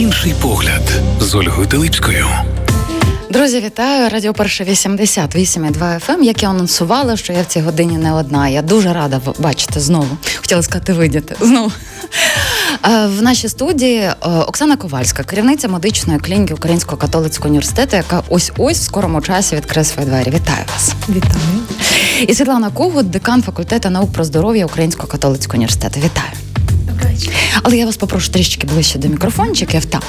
Інший погляд з Ольгою Телипською. Друзі, вітаю! Радіо Перше 88,2 FM. Як я анонсувала, що я в цій годині не одна. Я дуже рада бачити знову. Хотіла сказати, видіти знову. Е, в нашій студії е, Оксана Ковальська, керівниця медичної клініки Українського католицького університету, яка ось ось в скорому часі відкриє свої двері. Вітаю вас! Вітаю! І Світлана Когут, декан факультету наук про здоров'я Українського католицького університету. Вітаю! Але я вас попрошу трішки ближче до мікрофончиків. Та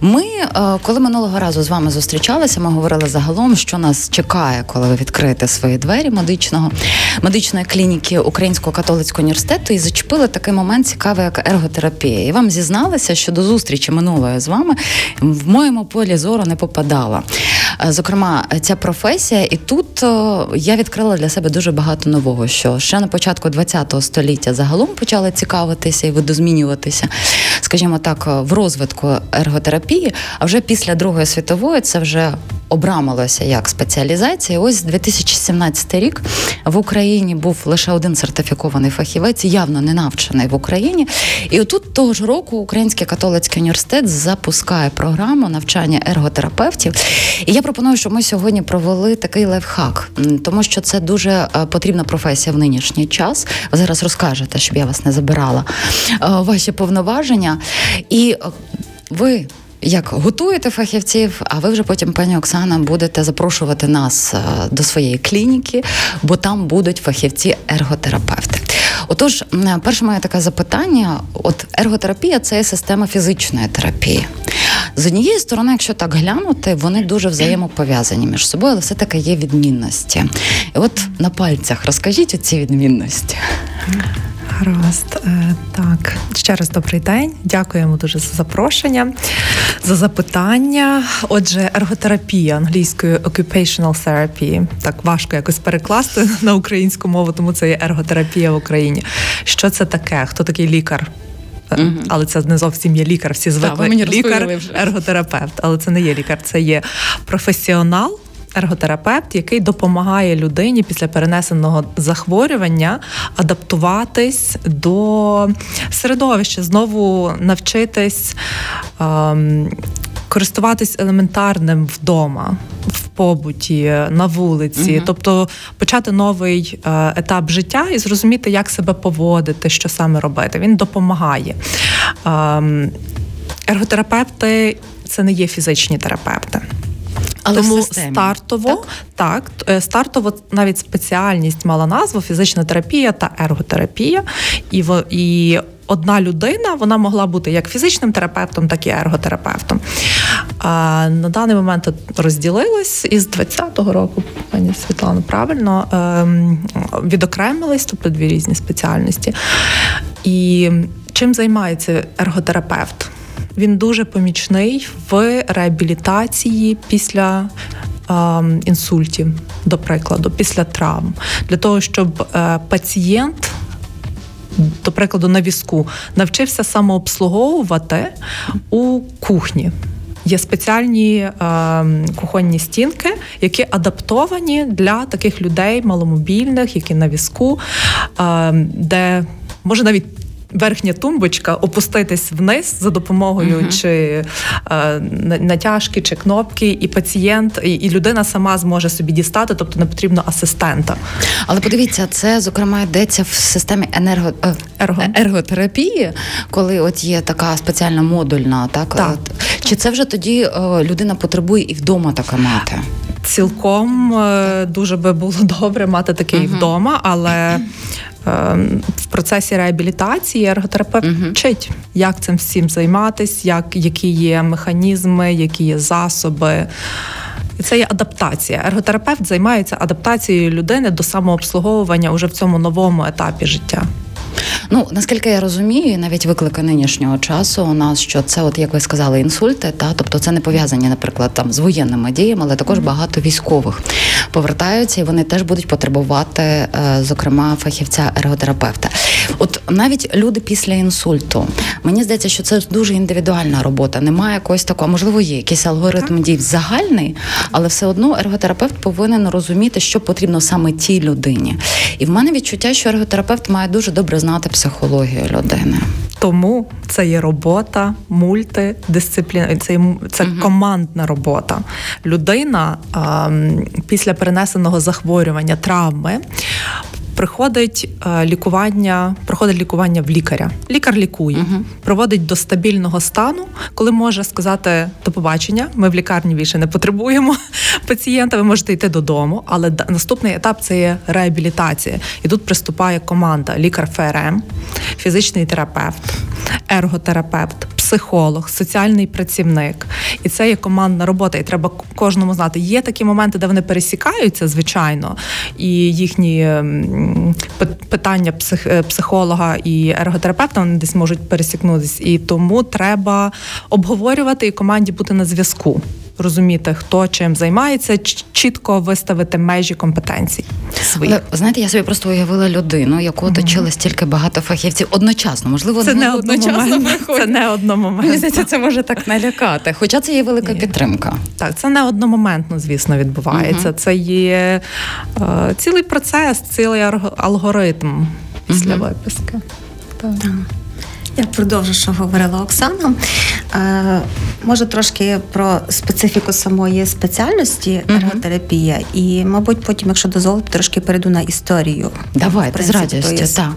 ми, е, коли минулого разу з вами зустрічалися, ми говорили загалом, що нас чекає, коли ви відкриєте свої двері медичного медичної клініки Українського католицького університету, і зачепили такий момент цікавий, як ерготерапія. І вам зізналися, що до зустрічі минулої з вами в моєму полі зору не попадала. Е, зокрема, ця професія, і тут е, я відкрила для себе дуже багато нового. Що ще на початку ХХ століття загалом почали цікавитися і видозмінюватися, скажімо так, в розвитку ерготерапії. А вже після Другої світової це вже обрамилося як спеціалізація. Ось 2017 рік в Україні був лише один сертифікований фахівець, явно не навчений в Україні. І отут того ж року Український католицький університет запускає програму навчання ерготерапевтів. І я пропоную, щоб ми сьогодні провели такий лайфхак, тому що це дуже е, потрібна професія в нинішній час. Ви зараз розкажете, щоб я вас не забирала е, ваші повноваження. І е, ви як готуєте фахівців, а ви вже потім, пані Оксана, будете запрошувати нас е, до своєї клініки, бо там будуть фахівці-ерготерапевти. Отож, перше моє таке запитання: от ерготерапія це система фізичної терапії. З однієї сторони, якщо так глянути, вони дуже взаємопов'язані між собою, але все таки є відмінності. І от на пальцях розкажіть ці відмінності. Гаразд, е, так ще раз добрий день. Дякуємо дуже за запрошення, за запитання. Отже, ерготерапія англійською occupational therapy, так важко якось перекласти на українську мову, тому це є ерготерапія в Україні. Що це таке? Хто такий лікар? Uh-huh. Але це не зовсім є лікар. Всі звикли лікар, ерготерапевт, але це не є лікар, це є професіонал ерготерапевт, який допомагає людині після перенесеного захворювання адаптуватись до середовища, знову навчитись. Ем, Користуватись елементарним вдома, в побуті, на вулиці, uh тобто почати новий е, етап життя і зрозуміти, як себе поводити, що саме робити. Він допомагає. Ем, ерготерапевти це не є фізичні терапевти. Але Тому стартово так? так е, стартово навіть спеціальність мала назву фізична терапія та ерготерапія, і в і. Одна людина вона могла бути як фізичним терапевтом, так і ерготерапевтом. А На даний момент розділились із 20-го року, пані Світлана, правильно ем, відокремились, тобто дві різні спеціальності. І чим займається ерготерапевт? Він дуже помічний в реабілітації після е, інсультів, до прикладу, після травм, для того, щоб е, пацієнт. До прикладу, на візку навчився самообслуговувати у кухні. Є спеціальні е, кухонні стінки, які адаптовані для таких людей маломобільних, які на візку, е, де може навіть верхня тумбочка, опуститись вниз за допомогою uh-huh. чи е, натяжки, чи кнопки, і пацієнт, і, і людина сама зможе собі дістати, тобто не потрібно асистента. Але подивіться, це зокрема йдеться в системі енерго... Е, Ерго. ерготерапії, коли от є така спеціальна модульна, так? так. Чи це вже тоді е, людина потребує і вдома таке мати? Цілком е, дуже би було добре мати такий uh-huh. вдома, але в процесі реабілітації ерготерапевт uh вчить, як цим всім займатися, як, які є механізми, які є засоби. І це є адаптація. Ерготерапевт займається адаптацією людини до самообслуговування уже в цьому новому етапі життя. Ну наскільки я розумію, навіть виклики нинішнього часу у нас що це, от як ви сказали, інсульти, та тобто це не пов'язані, наприклад, там з воєнними діями, але також багато військових повертаються, і вони теж будуть потребувати, е, зокрема, фахівця ерготерапевта. От навіть люди після інсульту, мені здається, що це дуже індивідуальна робота. Немає якогось такого, можливо, є якийсь алгоритм дій загальний, але все одно ерготерапевт повинен розуміти, що потрібно саме тій людині. І в мене відчуття, що ерготерапевт має дуже добре знати психологію людини. Тому це є робота мультидисципліна, це це uh командна робота. Людина а, після перенесеного захворювання, травми приходить е, лікування, проходить лікування в лікаря. Лікар лікує, uh проводить до стабільного стану, коли може сказати до побачення. Ми в лікарні більше не потребуємо пацієнта. Ви можете йти додому. Але наступний етап це є реабілітація. І тут приступає команда: лікар ФРМ, фізичний терапевт, ерготерапевт, психолог, соціальний працівник. І це є командна робота. І треба кожному знати. Є такі моменти, де вони пересікаються, звичайно, і їхні питання псих, е, психолога і ерготерапевта вони десь можуть пересікнутися. І тому треба обговорювати і команді бути на зв'язку розуміти, хто чим займається, чітко виставити межі компетенцій. свої. Але, знаєте, я собі просто уявила людину, яку оточили стільки багато фахівців одночасно. Можливо, це не одночасно. Це не одномоментно. Це може так налякати. Хоча це є велика Ні. підтримка. Так, це не одномоментно, звісно, відбувається. Угу. Це є е, цілий процес, цілий алгоритм після угу. виписки. Так. Я продовжу, що говорила Оксана. Е, Може трошки про специфіку самої спеціальності ерготерапія, і, мабуть, потім, якщо дозволити, трошки перейду на історію. Давайте, з радістю, так.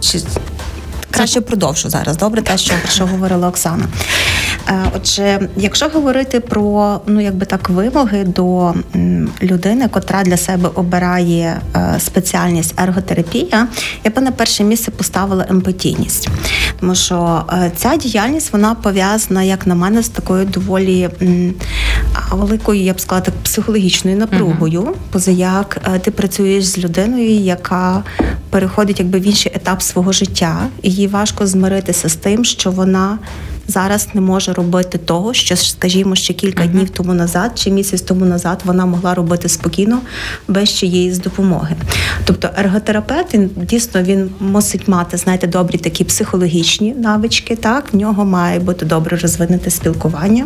Краще продовжу зараз. Добре, те, що про що говорила Оксана. Е, отже, якщо говорити про ну якби так вимоги до людини, котра для себе обирає е, спеціальність ерготерапія, я би на перше місце поставила емпатійність, тому що е, ця діяльність вона пов'язана, як на мене, з такою доволі великою, я б сказала, так психологічною напругою, uh-huh. позаяк ти працюєш з людиною, яка переходить якби в інший етап свого життя, і їй важко змиритися з тим, що вона зараз не може робити того, що скажімо, ще кілька днів тому назад чи місяць тому назад вона могла робити спокійно без чиєїсь допомоги. Тобто ерготерапевт він дійсно він мусить мати, знаєте, добрі такі психологічні навички. Так, в нього має бути добре розвинуте спілкування,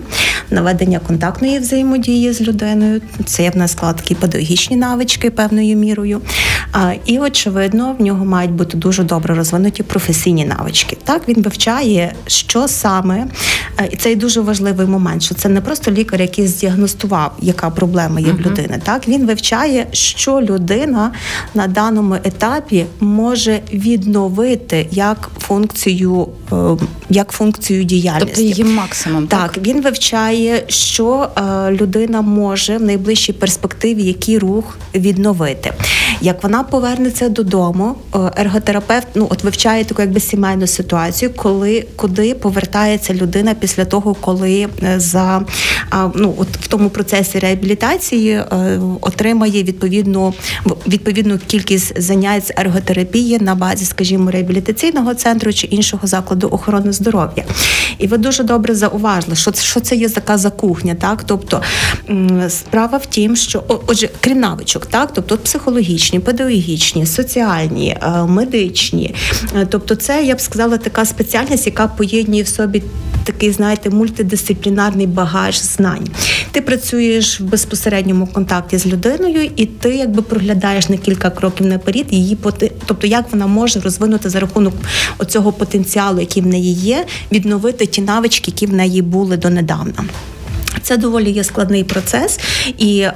наведення контактної взаємодії з людиною. Це б не сказала такі педагогічні навички певною мірою. А, І очевидно, в нього мають бути дуже добре розвинуті професійні навички. Так він вивчає, що саме проблеми. Е, і це і дуже важливий момент, що це не просто лікар, який здіагностував, яка проблема є в людини. Так він вивчає, що людина на даному етапі може відновити як функцію, е, як функцію діяльності. Тобто її максимум. Так, так він вивчає, що е, людина може в найближчій перспективі який рух відновити. Як вона повернеться додому, ерготерапевт ну от вивчає таку якби сімейну ситуацію, коли куди повертається повертається людина після того, коли е, за ну от в тому процесі реабілітації е, отримає відповідну відповідну кількість занять ерготерапії на базі, скажімо, реабілітаційного центру чи іншого закладу охорони здоров'я. І ви дуже добре зауважили, що що це є така за кухня, так? Тобто справа в тім, що отже, крім навичок, так? Тобто психологічні, педагогічні, соціальні, е, медичні, тобто, це я б сказала така спеціальність, яка поєднує в собі такий, знаєте, мультидисциплінарний багаж знань. Ти працюєш в безпосередньому контакті з людиною, і ти якби проглядаєш на кілька кроків наперед її тобто як вона може розвинути за рахунок оцього потенціалу, який в неї є, відновити ті навички, які в неї були донедавна. Це доволі є складний процес, і е,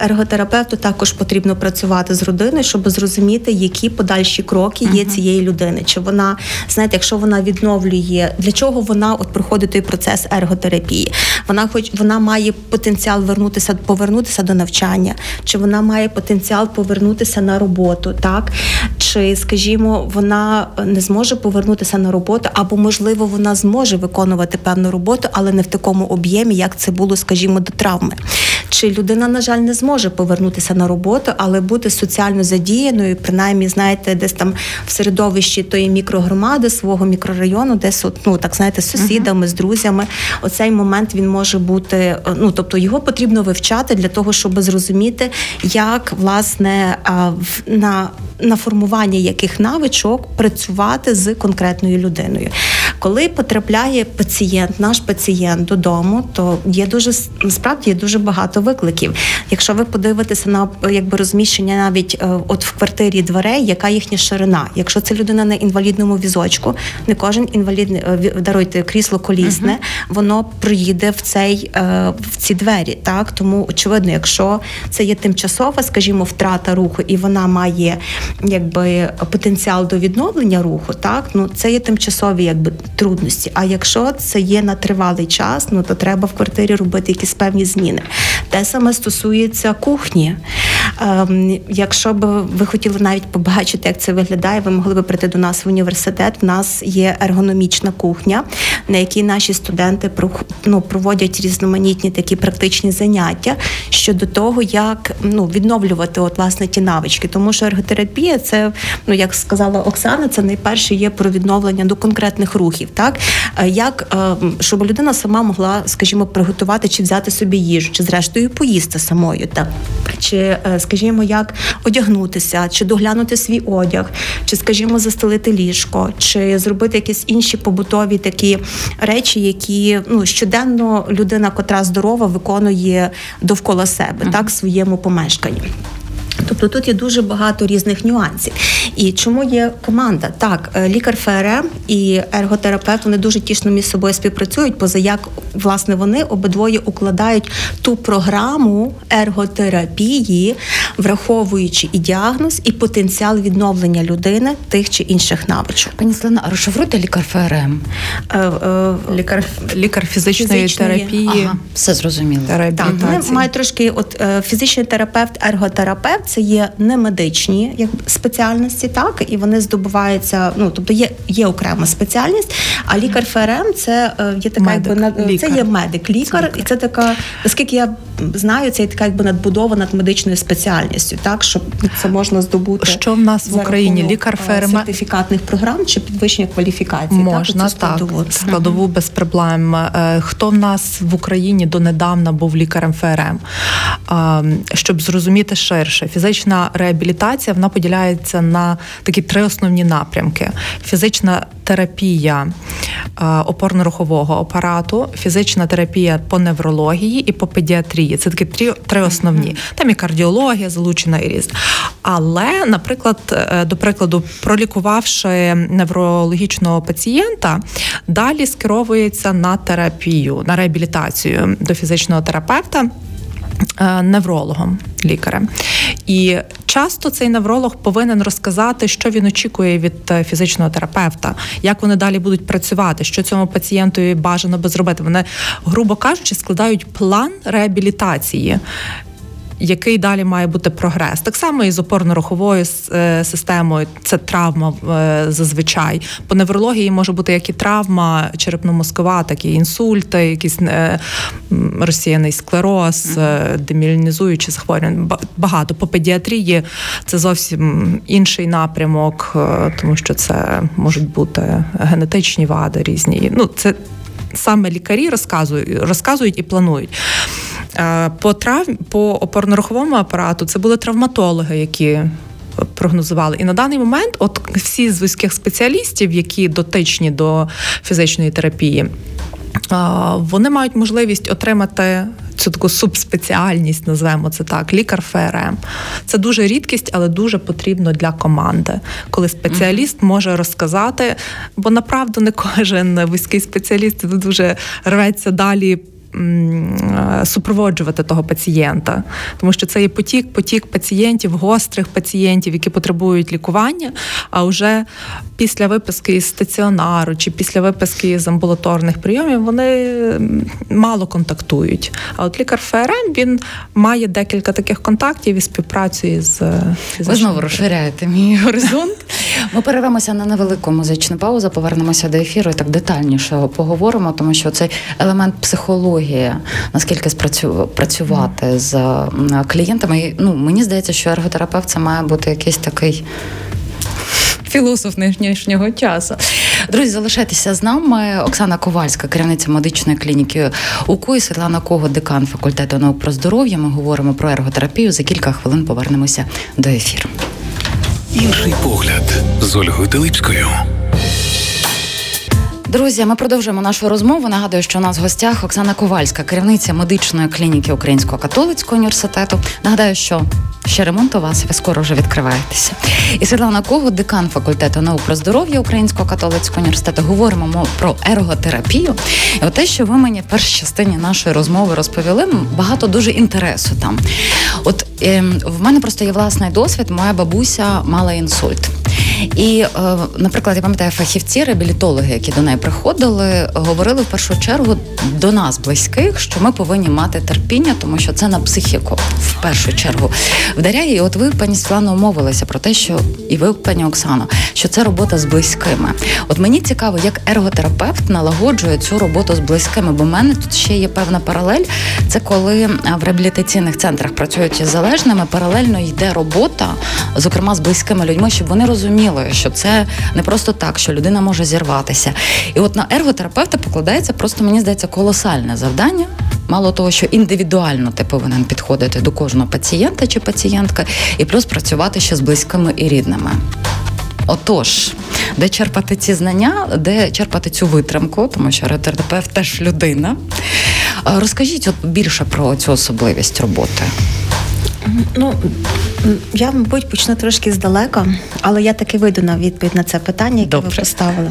ерготерапевту також потрібно працювати з родиною, щоб зрозуміти, які подальші кроки є цієї людини. Чи вона знаєте, якщо вона відновлює, для чого вона от проходить той процес ерготерапії? Вона хоч вона має потенціал вернутися, повернутися до навчання, чи вона має потенціал повернутися на роботу, так чи, скажімо, вона не зможе повернутися на роботу, або можливо вона зможе виконувати певну роботу, але не в такому об'ємі, як це було, скажімо, до травми. Чи людина, на жаль, не зможе повернутися на роботу, але бути соціально задіяною, принаймні, знаєте, десь там в середовищі тої мікрогромади, свого мікрорайону, десь ну так знаєте, з сусідами, з друзями. Оцей момент він може бути. Ну тобто його потрібно вивчати для того, щоб зрозуміти, як власне на на формування яких навичок працювати з конкретною людиною. Коли потрапляє пацієнт, наш пацієнт додому, то є дуже насправді є дуже багато викликів. Якщо ви подивитеся на якби розміщення навіть е, от в квартирі дверей, яка їхня ширина. Якщо це людина на інвалідному візочку, не кожен інвалідний е, даруйте крісло колісне, uh-huh. воно проїде в цей е, в ці двері. Так тому очевидно, якщо це є тимчасова, скажімо, втрата руху, і вона має якби потенціал до відновлення руху, так ну це є тимчасові якби трудності. А якщо це є на тривалий час, ну то треба в квартирі робити якісь певні зміни. Те саме стосується кухні. Ем, Якщо б ви хотіли навіть побачити, як це виглядає, ви могли би прийти до нас в університет. У нас є ергономічна кухня, на якій наші студенти ну, проводять різноманітні такі практичні заняття щодо того, як ну відновлювати от власне ті навички, тому що ерготерапія це ну як сказала Оксана, це найперше є про відновлення до конкретних рухів, так е, як ем, щоб людина сама могла, скажімо, приготувати чи взяти собі їжу, чи зрештою поїсти самою, так чи, е, скажімо, як одягнутися, чи доглянути свій одяг, чи, скажімо, застелити ліжко, чи зробити якісь інші побутові такі речі, які ну щоденно людина, котра здорова, виконує довкола себе, так в своєму помешканні. Тобто тут є дуже багато різних нюансів. І чому є команда? Так, е, лікар ФРМ і ерготерапевт вони дуже тісно між собою співпрацюють, поза як власне вони обидвоє укладають ту програму ерготерапії, враховуючи і діагноз, і потенціал відновлення людини тих чи інших навичок. Пані Слена, а розшифруйте лікар ФРМ? Е, е, лікар лікар фізичної, фізичної терапії. Ага, все зрозуміло. Так, вони мають трошки, от фізичний терапевт, ерготерапевт це є не медичні як спеціальності, так і вони здобуваються. Ну тобто є є окрема спеціальність. А лікар ФРМ це е, є така, медик, якби це є медик, лікар, і це така, наскільки я знаю, це є така якби надбудова над медичною спеціальністю, так щоб це можна здобути. Що в нас в Україні? Лікар е, ФРМ сертифікатних програм чи підвищення кваліфікації? Можна так, складову, так, складову без проблем. Е, хто в нас в Україні донедавна був лікарем ФРМ? Щоб зрозуміти ширше, фізична реабілітація вона поділяється на такі три основні напрямки: фізична терапія опорно-рухового апарату, фізична терапія по неврології і по педіатрії. Це такі три три основні. Там і кардіологія, залучена і різна. Але, наприклад, е, до прикладу, пролікувавши неврологічного пацієнта, далі скеровується на терапію, на реабілітацію до фізичного терапевта. Е, неврологом лікарем. І часто цей невролог повинен розказати, що він очікує від е, фізичного терапевта, як вони далі будуть працювати, що цьому пацієнту бажано би зробити. Вони, грубо кажучи, складають план реабілітації який далі має бути прогрес. Так само і з опорно-руховою е, системою це травма е, зазвичай. По неврології може бути як і травма черепно-мозкова, так і інсульти, якийсь е, розсіяний склероз, демілінізуючі захворювання. Багато по педіатрії це зовсім інший напрямок, тому що це можуть бути генетичні вади різні. Ну це саме лікарі розказують, розказують і планують. По трав... по опорно-руховому апарату це були травматологи, які прогнозували. І на даний момент, от всі з вузьких спеціалістів, які дотичні до фізичної терапії, вони мають можливість отримати цю таку субспеціальність, назвемо це так, лікар ФРМ. Це дуже рідкість, але дуже потрібно для команди, коли спеціаліст може розказати, бо направду не кожен вузький спеціаліст дуже рветься далі супроводжувати того пацієнта, тому що це є потік, потік пацієнтів, гострих пацієнтів, які потребують лікування. А вже після виписки із стаціонару чи після виписки з амбулаторних прийомів вони мало контактують. А от лікар ФРМ він має декілька таких контактів і співпрацює з Ви знову розширяєте мій горизонт. Ми перервемося на невелику музичну паузу, повернемося до ефіру і так детальніше поговоримо, тому що цей елемент психології психологія, наскільки працювати з клієнтами. Ну, Мені здається, що ерготерапевт це має бути якийсь такий. Філософ нинішнього часу. Друзі, залишайтеся з нами. Оксана Ковальська, керівниця медичної клініки УКУ і Світлана Кого, декан факультету наук про здоров'я. Ми говоримо про ерготерапію. За кілька хвилин повернемося до ефіру. Інший погляд з Ольгою Телипською. Друзі, ми продовжуємо нашу розмову. Нагадую, що у нас в гостях Оксана Ковальська, керівниця медичної клініки Українського католицького університету. Нагадаю, що ще ремонт у вас, ви скоро вже відкриваєтеся. І Світлана Кого, декан факультету наук про здоров'я Українського католицького університету. Говоримо про ерготерапію. І от те, що ви мені в першій частині нашої розмови розповіли, багато дуже інтересу там. От е, в мене просто є власний досвід. Моя бабуся мала інсульт. І, е, наприклад, я пам'ятаю, фахівці, реабілітологи, які до неї приходили, говорили в першу чергу до нас, близьких, що ми повинні мати терпіння, тому що це на психіку в першу чергу вдаряє. І от ви, пані Світлано, умовилися про те, що і ви, пані Оксано, що це робота з близькими. От мені цікаво, як ерготерапевт налагоджує цю роботу з близькими, бо в мене тут ще є певна паралель. Це коли в реабілітаційних центрах працюють із залежними, паралельно йде робота, зокрема з близькими людьми, щоб вони розуміли зрозумілою, що це не просто так, що людина може зірватися. І от на ерготерапевта покладається просто, мені здається, колосальне завдання. Мало того, що індивідуально ти повинен підходити до кожного пацієнта чи пацієнтка, і плюс працювати ще з близькими і рідними. Отож, де черпати ці знання, де черпати цю витримку, тому що ерготерапевт теж людина. Розкажіть от більше про цю особливість роботи. Ну я, мабуть, почну трошки здалека, але я таки вийду на відповідь на це питання, яке Добре. ви поставили.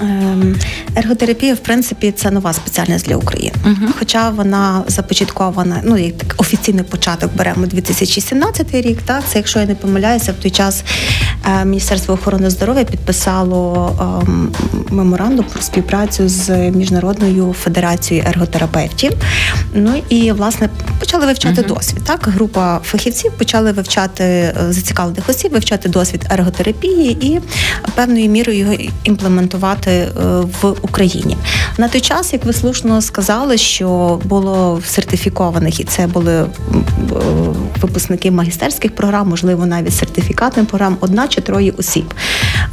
Ем, ерготерапія, в принципі, це нова спеціальність для України. Uh-huh. Хоча вона започаткована, ну як так офіційний початок беремо 2017 рік. Так, це якщо я не помиляюся, в той час е, Міністерство охорони здоров'я підписало ем, меморандум про співпрацю з міжнародною федерацією ерготерапевтів. Ну і власне почали вивчати uh-huh. досвід. Так, група фахівців почали вивчати е, зацікавлених осіб, вивчати досвід ерготерапії і певною мірою його імплементувати працювати е, в Україні. На той час, як ви слушно сказали, що було сертифікованих, і це були е, випускники магістерських програм, можливо, навіть сертифікатних програм, одна чи троє осіб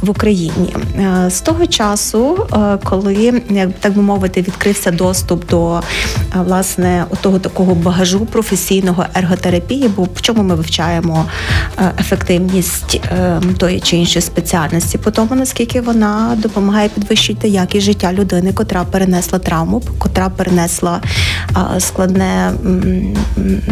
в Україні. Е, з того часу, коли так би мовити, відкрився доступ до власне того такого багажу професійного ерготерапії, бо в чому ми вивчаємо ефективність тої чи іншої спеціальності, по тому наскільки вона допомагає підвищити якість життя людини, котра перенесла травму, котра перенесла складне,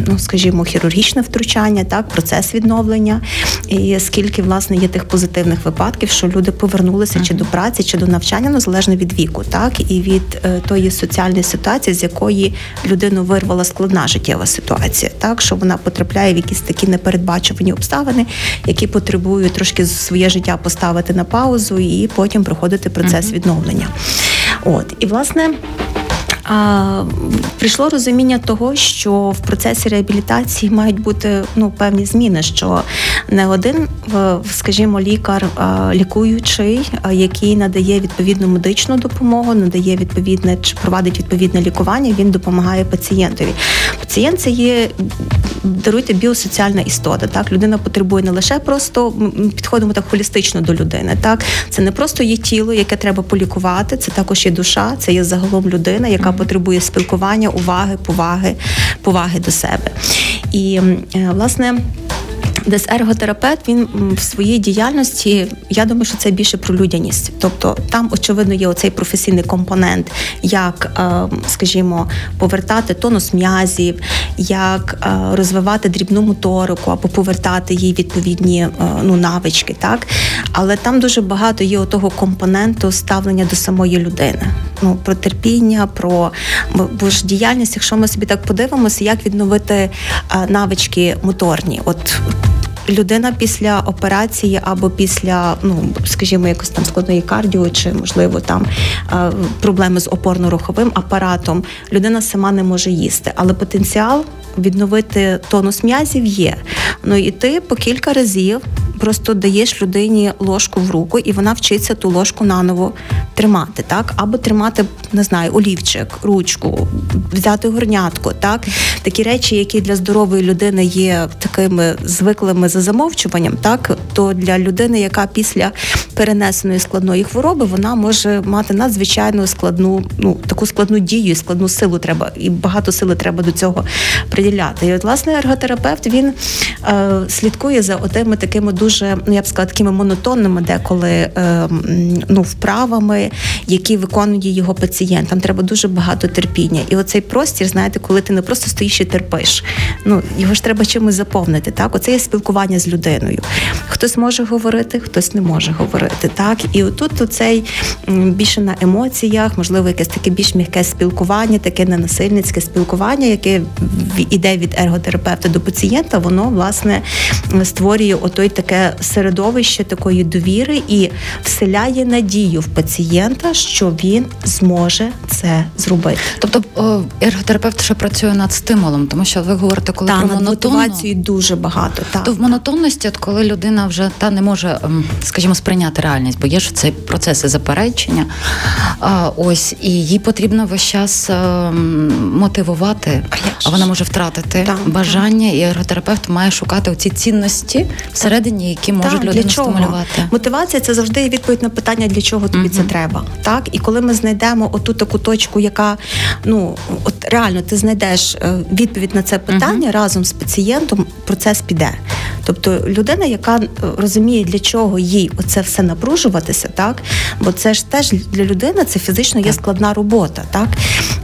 ну скажімо, хірургічне втручання, так, процес відновлення. І скільки власне є тих позитивних випадків, що люди повернулися чи до праці, чи до навчання, ну залежно від віку, так і від е, тої соціальної ситуації, з якої людину вирвала складна життєва ситуація, так що вона потрапляє в якісь такі непередбачувані обставини, які потребують трошки своє життя поставити на паузу і потім проходити процес відновлення. От і власне. Прийшло розуміння того, що в процесі реабілітації мають бути ну певні зміни, що не один, скажімо, лікар лікуючий, який надає відповідну медичну допомогу, надає відповідне чи провадить відповідне лікування. Він допомагає пацієнтові. Пацієнт це є даруйте біосоціальна істота. Так, людина потребує не лише просто підходимо так холістично до людини. Так, це не просто є тіло, яке треба полікувати, це також є душа, це є загалом людина, яка потребує спілкування, уваги, поваги, поваги до себе. І е, власне. Десь ерготерапевт він в своїй діяльності, я думаю, що це більше про людяність. Тобто там, очевидно, є оцей професійний компонент, як, е, скажімо, повертати тонус м'язів, як е, розвивати дрібну моторику або повертати їй відповідні е, ну, навички. так? Але там дуже багато є того компоненту ставлення до самої людини. Ну, Про терпіння, про бо ж діяльність, якщо ми собі так подивимося, як відновити навички моторні. От людина після операції або після, ну скажімо, якось там складної кардіо, чи можливо там проблеми з опорно-руховим апаратом, людина сама не може їсти, але потенціал відновити тонус м'язів є. Ну і ти по кілька разів просто даєш людині ложку в руку, і вона вчиться ту ложку наново тримати, так? Або тримати, не знаю, олівчик, ручку, взяти горнятку, так? Такі речі, які для здорової людини є такими звиклими за замовчуванням, так? То для людини, яка після перенесеної складної хвороби, вона може мати надзвичайно складну, ну таку складну дію, складну силу треба, і багато сили треба до цього приділяти. І от власне ерготерапевт він е, слідкує за отими такими дуже дуже, я б сказала, такими монотонними, деколи е, ну, вправами, які виконує його пацієнт. Там треба дуже багато терпіння. І оцей простір, знаєте, коли ти не просто стоїш і терпиш. Ну його ж треба чимось заповнити. Так, оце є спілкування з людиною. Хтось може говорити, хтось не може говорити. Так, і отут оцей більше на емоціях, можливо, якесь таке більш м'яке спілкування, таке ненасильницьке спілкування, яке іде від ерготерапевта до пацієнта, воно власне створює отой таке середовище такої довіри і вселяє надію в пацієнта, що він зможе це зробити. Тобто ерготерапевт ще працює над стимулом, тому що ви говорите, коли та, про над монотонну, дуже багато. Так. То в монотонності, от коли людина вже та не може, ем, скажімо, сприйняти реальність, бо є ж цей процеси заперечення. Ось і їй потрібно весь час ем, мотивувати, а вона може втратити так, бажання, і ерготерапевт має шукати оці цінності всередині, які можуть так, людину стимулювати. Мотивація це завжди відповідь на питання, для чого тобі uh це треба. Так, і коли ми знайдемо оту таку точку, яка ну от реально ти знайдеш е, відповідь на це питання uh разом з пацієнтом, процес піде. Тобто людина, яка е, розуміє, для чого їй оце все напружуватися, так? Бо це ж теж для людини це фізично є складна робота, так?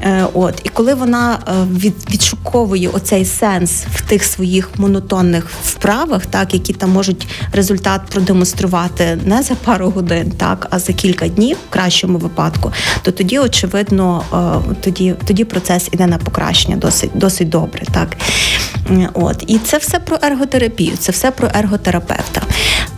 Е, от. І коли вона від, відшуковує оцей сенс в тих своїх монотонних вправах, так які там можуть результат продемонструвати не за пару годин, так а за кілька днів, в кращому випадку, то тоді очевидно, тоді тоді процес іде на покращення досить досить добре, так? От. І це все про ерготерапію, це все про ерготерапевта.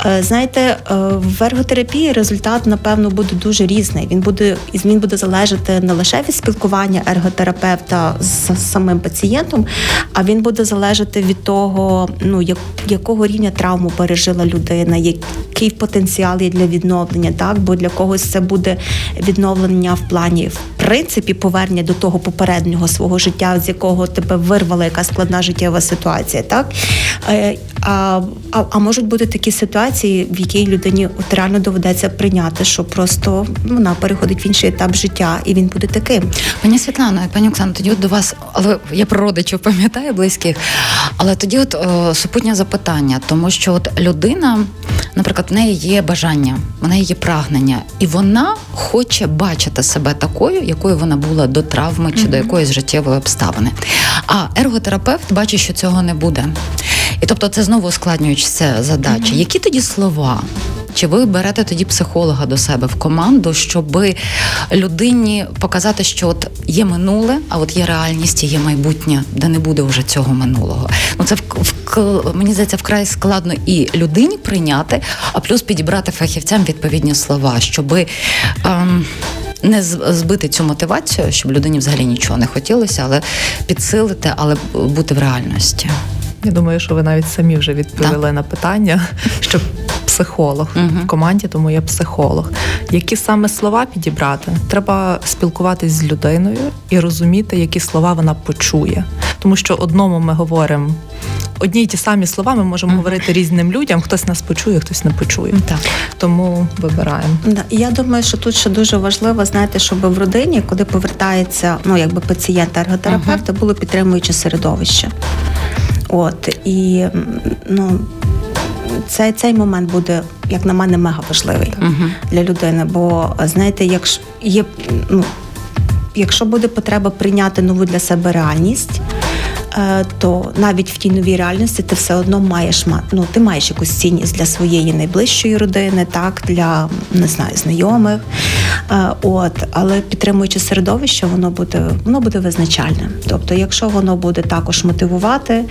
Е, знаєте, е, в ерготерапії результат, напевно, буде дуже різний. Він буде він буде залежати не лише від спілкування ерготерапевта з самим пацієнтом, а він буде залежати від того, ну як, якого рівня травму пережила людина, який потенціал є для відновлення, так бо для когось це буде відновлення в плані в принципі повернення до того попереднього свого життя, з якого тебе вирвала якась складна життєва ситуація, так е, а, а, а можуть бути такі ситуації, в якій людині от реально доведеться прийняти, що просто вона переходить в інший етап життя, і він буде таким. Пані Світлана, пані Оксана, тоді от до вас, але я про родичів пам'ятаю близьких, але тоді, от о, супутнє запитання, тому що от людина, наприклад, в неї є бажання, в неї є прагнення, і вона хоче бачити себе такою, якою вона була до травми чи mm-hmm. до якоїсь життєвої обставини. А ерготерапевт бачить, що цього не буде. І тобто, це знову ускладнюючи задачі. Mm-hmm. Які тоді слова? Чи ви берете тоді психолога до себе в команду, щоб людині показати, що от є минуле, а от є реальність, і є майбутнє, де не буде вже цього минулого? Ну це в, в мені здається вкрай складно і людині прийняти, а плюс підібрати фахівцям відповідні слова, щоби. Ем, не збити цю мотивацію, щоб людині взагалі нічого не хотілося, але підсилити, але бути в реальності. Я думаю, що ви навіть самі вже відповіли так. на питання, що психолог угу. в команді, тому я психолог. Які саме слова підібрати? Треба спілкуватись з людиною і розуміти, які слова вона почує. Тому що одному ми говоримо. Одні й ті самі слова ми можемо mm. говорити різним людям. Хтось нас почує, хтось не почує. Так тому вибираємо. Да. Я думаю, що тут ще дуже важливо знаєте, щоб в родині, коли повертається ну якби пацієнт ерготерапевта, uh-huh. було підтримуюче середовище. От і ну. Цей цей момент буде, як на мене, мега важливий uh-huh. для людини. Бо знаєте, якщо є ну, якщо буде потреба прийняти нову для себе реальність, то навіть в тій новій реальності ти все одно маєш ну, ти маєш якусь цінність для своєї найближчої родини, так для не знаю, знайомих. Е, от, але підтримуючи середовище, воно буде воно буде визначальним. Тобто, якщо воно буде також мотивувати,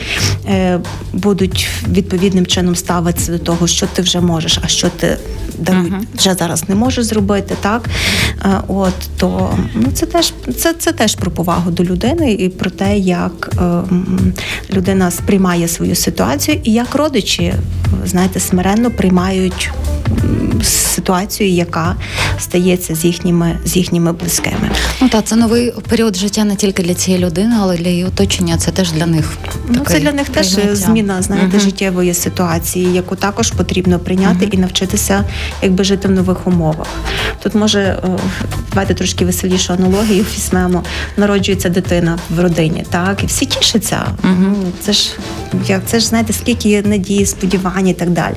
е, будуть відповідним чином ставитися до того, що ти вже можеш, а що ти даруй, вже зараз не можеш зробити, так от то ну це теж це, це теж про повагу до людини і про те, як людина сприймає свою ситуацію, і як родичі, знаєте, смиренно приймають ситуацію, яка стається з їхніми з їхніми близькими. Ну так, це новий період життя не тільки для цієї людини, але для її оточення. Це теж для них. Ну це для них теж зміна знаєте, угу. життєвої ситуації, яку також потрібно прийняти угу. і навчитися, якби жити в нових умовах. Тут може давайте трошки веселішу аналогію візьмемо. Народжується дитина в родині, так і всі тішаться навчаються. Угу. Це ж як це ж знаєте, скільки надії, сподівань і так далі.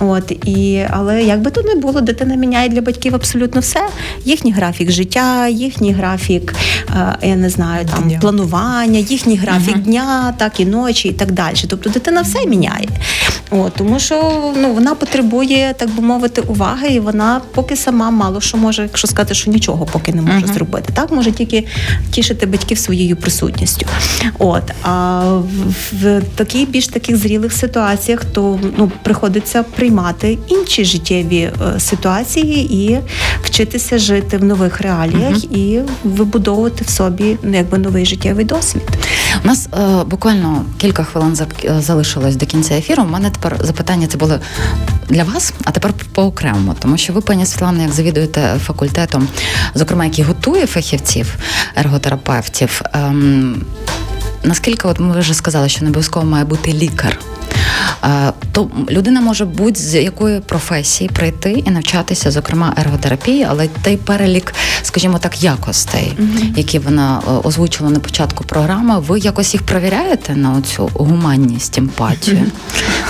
От і але як би то не було, дитина міняє для батьків абсолютно все. Їхній графік життя, їхній графік, е, я не знаю, там Дня. планування, їхній графік дня, так і ночі, і так далі. Тобто дитина все міняє. От, тому що ну вона потребує, так би мовити, уваги, і вона поки сама мало що може, якщо сказати, що нічого поки не може зробити. Так може тільки тішити батьків своєю присутністю. От а в, в таких більш таких зрілих ситуаціях, то ну приходиться приймати інші життєві е, ситуації і вчитися жити в нових реаліях і вибудовувати в собі ну, якби новий життєвий досвід. У нас е, буквально кілька хвилин залишилось до кінця ефіру. У мене тепер запитання це було для вас, а тепер по-окремому, тому що ви, пані Світлана, як завідуєте факультетом, зокрема, який готує фахівців, ерготерапевтів. Ем, наскільки от ми вже сказали, що не обов'язково має бути лікар. То людина може будь з якої професії прийти і навчатися, зокрема ерготерапії, але той перелік, скажімо так, якостей, які вона е, озвучила на початку програми, ви якось їх перевіряєте на оцю гуманність, емпатію?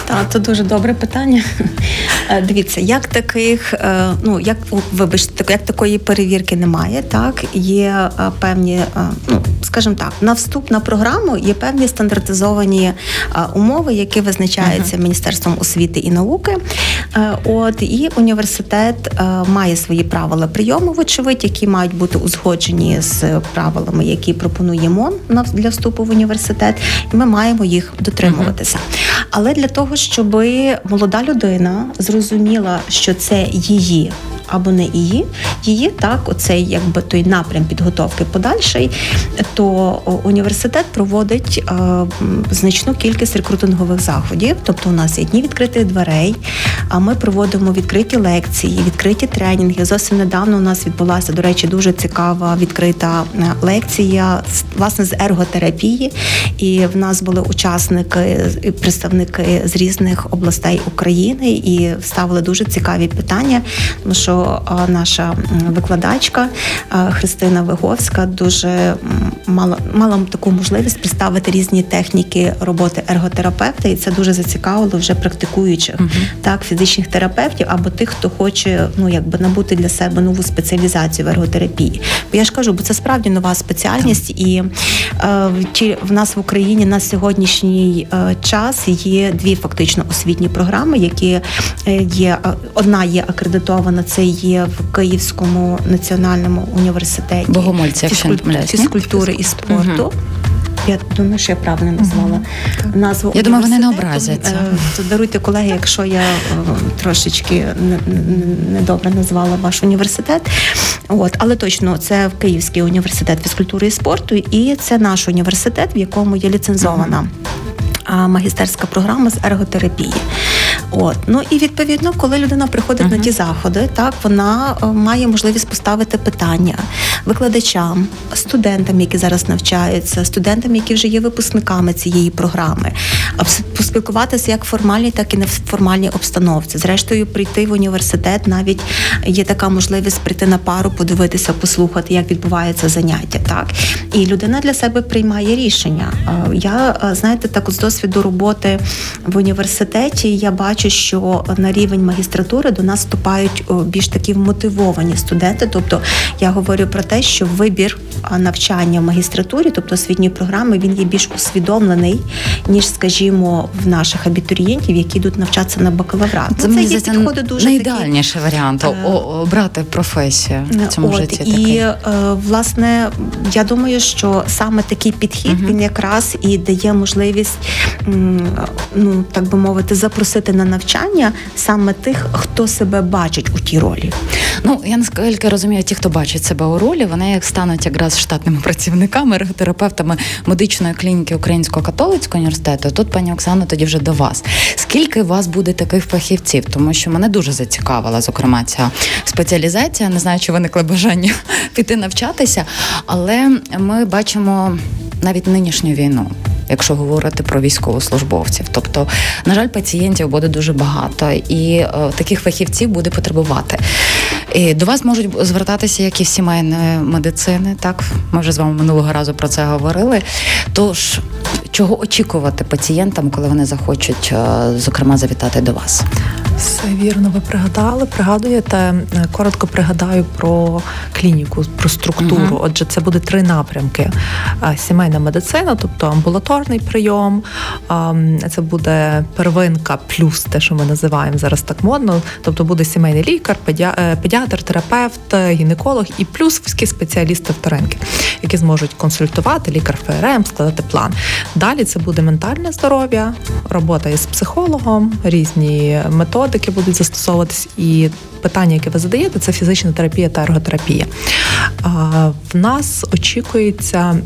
Так, це дуже добре питання. Е, Дивіться, як таких, е, ну як вибачте, так- як такої перевірки немає. Так є певні, ну скажімо так, на вступ на програму є певні стандартизовані е, умови, які визначаються Міністерством освіти і науки. Е, От і університет е, має свої правила прийому, вочевидь, які мають бути узгоджені з правилами, які пропонує МОН для вступу в університет, і ми маємо їх дотримуватися. Але для того, щоб молода людина зрозуміла, що це її. Або не її, її так, оцей якби той напрям підготовки подальший, то університет проводить е, значну кількість рекрутингових заходів. Тобто, у нас є дні відкритих дверей. А ми проводимо відкриті лекції, відкриті тренінги. Зовсім недавно у нас відбулася, до речі, дуже цікава відкрита е, лекція власне з ерготерапії. І в нас були учасники, представники з різних областей України і ставили дуже цікаві питання, тому що наша викладачка Христина Виговська дуже мала мала таку можливість представити різні техніки роботи ерготерапевта, і це дуже зацікавило вже практикуючих так фізичних терапевтів або тих, хто хоче ну якби набути для себе нову спеціалізацію в ерготерапії. Бо я ж кажу, бо це справді нова спеціальність, і е, в нас в Україні на сьогоднішній е, час є дві фактично освітні програми, які е, є е, одна є акредитована. Це є в Київському національному університеті не фізкуль- фізкультури і спорту. Я думаю, що я правильно назвала назву. Я думаю, вони не образяться. Е, даруйте колеги, якщо я е, трошечки не- не- недобре назвала ваш університет. От, але точно це в Київський університет фізкультури і спорту, і це наш університет, в якому є ліцензована. а, Магістерська програма з ерготерапії. От ну і відповідно, коли людина приходить на ті заходи, так вона е, має можливість поставити питання викладачам, студентам, які зараз навчаються, студентам, які вже є випускниками цієї програми, поспілкуватися як в формальній, так і неформальній обстановці. Зрештою, прийти в університет навіть є така можливість прийти на пару, подивитися, послухати, як відбувається заняття. Так і людина для себе приймає рішення. Е, Я е, знаєте, так з досвіду роботи в університеті я бачу, що на рівень магістратури до нас вступають більш такі вмотивовані студенти. Тобто я говорю про те, що вибір навчання в магістратурі, тобто освітньої програми, він є більш усвідомлений, ніж, скажімо, в наших абітурієнтів, які йдуть навчатися на бакалаврат. Це Ну, мені є підходи дуже такі- варіант Е, обрати професію в цьому От, житті. і е, власне я думаю, що саме такий підхід він якраз і дає можливість, ну так би мовити, запросити на навчання саме тих, хто себе бачить у тій ролі. Ну я наскільки розумію, ті, хто бачить себе у ролі, вони як стануть якраз штатними працівниками, ерготерапевтами медичної клініки Українського католицького університету. Тут, пані Оксано, тоді вже до вас. Скільки у вас буде таких фахівців? Тому що мене дуже зацікавила, зокрема, ця спеціалізація. Не знаю, чи виникли бажання піти навчатися, але ми бачимо навіть нинішню війну. Якщо говорити про військовослужбовців. Тобто, на жаль, пацієнтів буде дуже багато, і е, таких фахівців буде потребувати. І До вас можуть звертатися як і в сімейної медицини. Так ми вже з вами минулого разу про це говорили. Тож чого очікувати пацієнтам, коли вони захочуть, е, зокрема, завітати до вас? Все вірно, ви пригадали, пригадуєте. Е, коротко пригадаю про клініку, про структуру. uh Отже, це буде три напрямки: сімейна медицина, тобто амбулаторний прийом. Це буде первинка, плюс те, що ми називаємо зараз так модно. Тобто буде сімейний лікар, е, педіатр, терапевт, гінеколог і плюс вузькі спеціалісти вторинки, які зможуть консультувати лікар ФРМ, складати план. Далі це буде ментальне здоров'я, робота із психологом, різні методики будуть застосовуватись. І питання, яке ви задаєте, це фізична терапія та ерготерапія. В нас очікується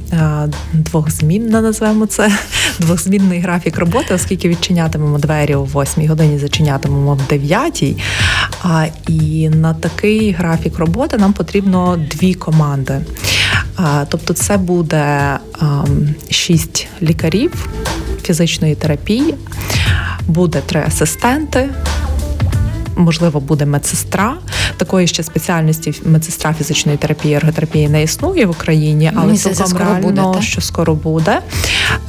двохзмінна, назвемо це двохзмінний графік роботи, оскільки відчинятимемо двері о 8 годині, зачинятимемо в 9. І на такий графік роботи нам потрібно дві команди. Тобто, це буде шість лікарів фізичної терапії, буде три асистенти. Можливо, буде медсестра. Такої ще спеціальності медсестра фізичної терапії, ерготерапії не існує в Україні, але Мені цілком скоро реально, буде, що скоро буде.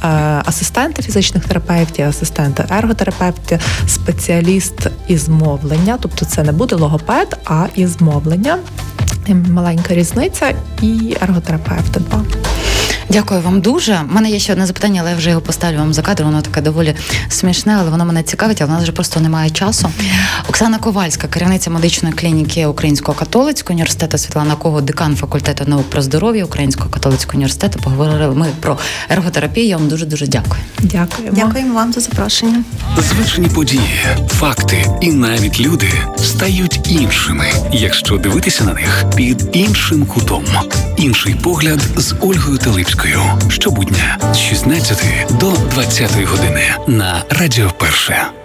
Е, асистенти фізичних терапевтів, асистенти ерготерапевтів, спеціаліст із мовлення, тобто це не буде логопед, а із мовлення. Маленька різниця і ерготерапевти два. Дякую вам дуже. У мене є ще одне запитання, але я вже його поставлю вам за кадр. Воно таке доволі смішне, але воно мене цікавить, а в нас вже просто немає часу. Оксана Ковальська, керівниця медичної клініки Українського католицького університету, Світлана Кого, декан факультету наук про здоров'я Українського католицького університету. Поговорили ми про ерготерапію. Я вам дуже дуже дякую. Дякуємо. Дякуємо вам за запрошення. Звичні події, факти і навіть люди стають іншими, якщо дивитися на них під іншим кутом. Інший погляд з Ольгою Телипською. Луцькою щобудня з 16 до 20 години на Радіо Перше.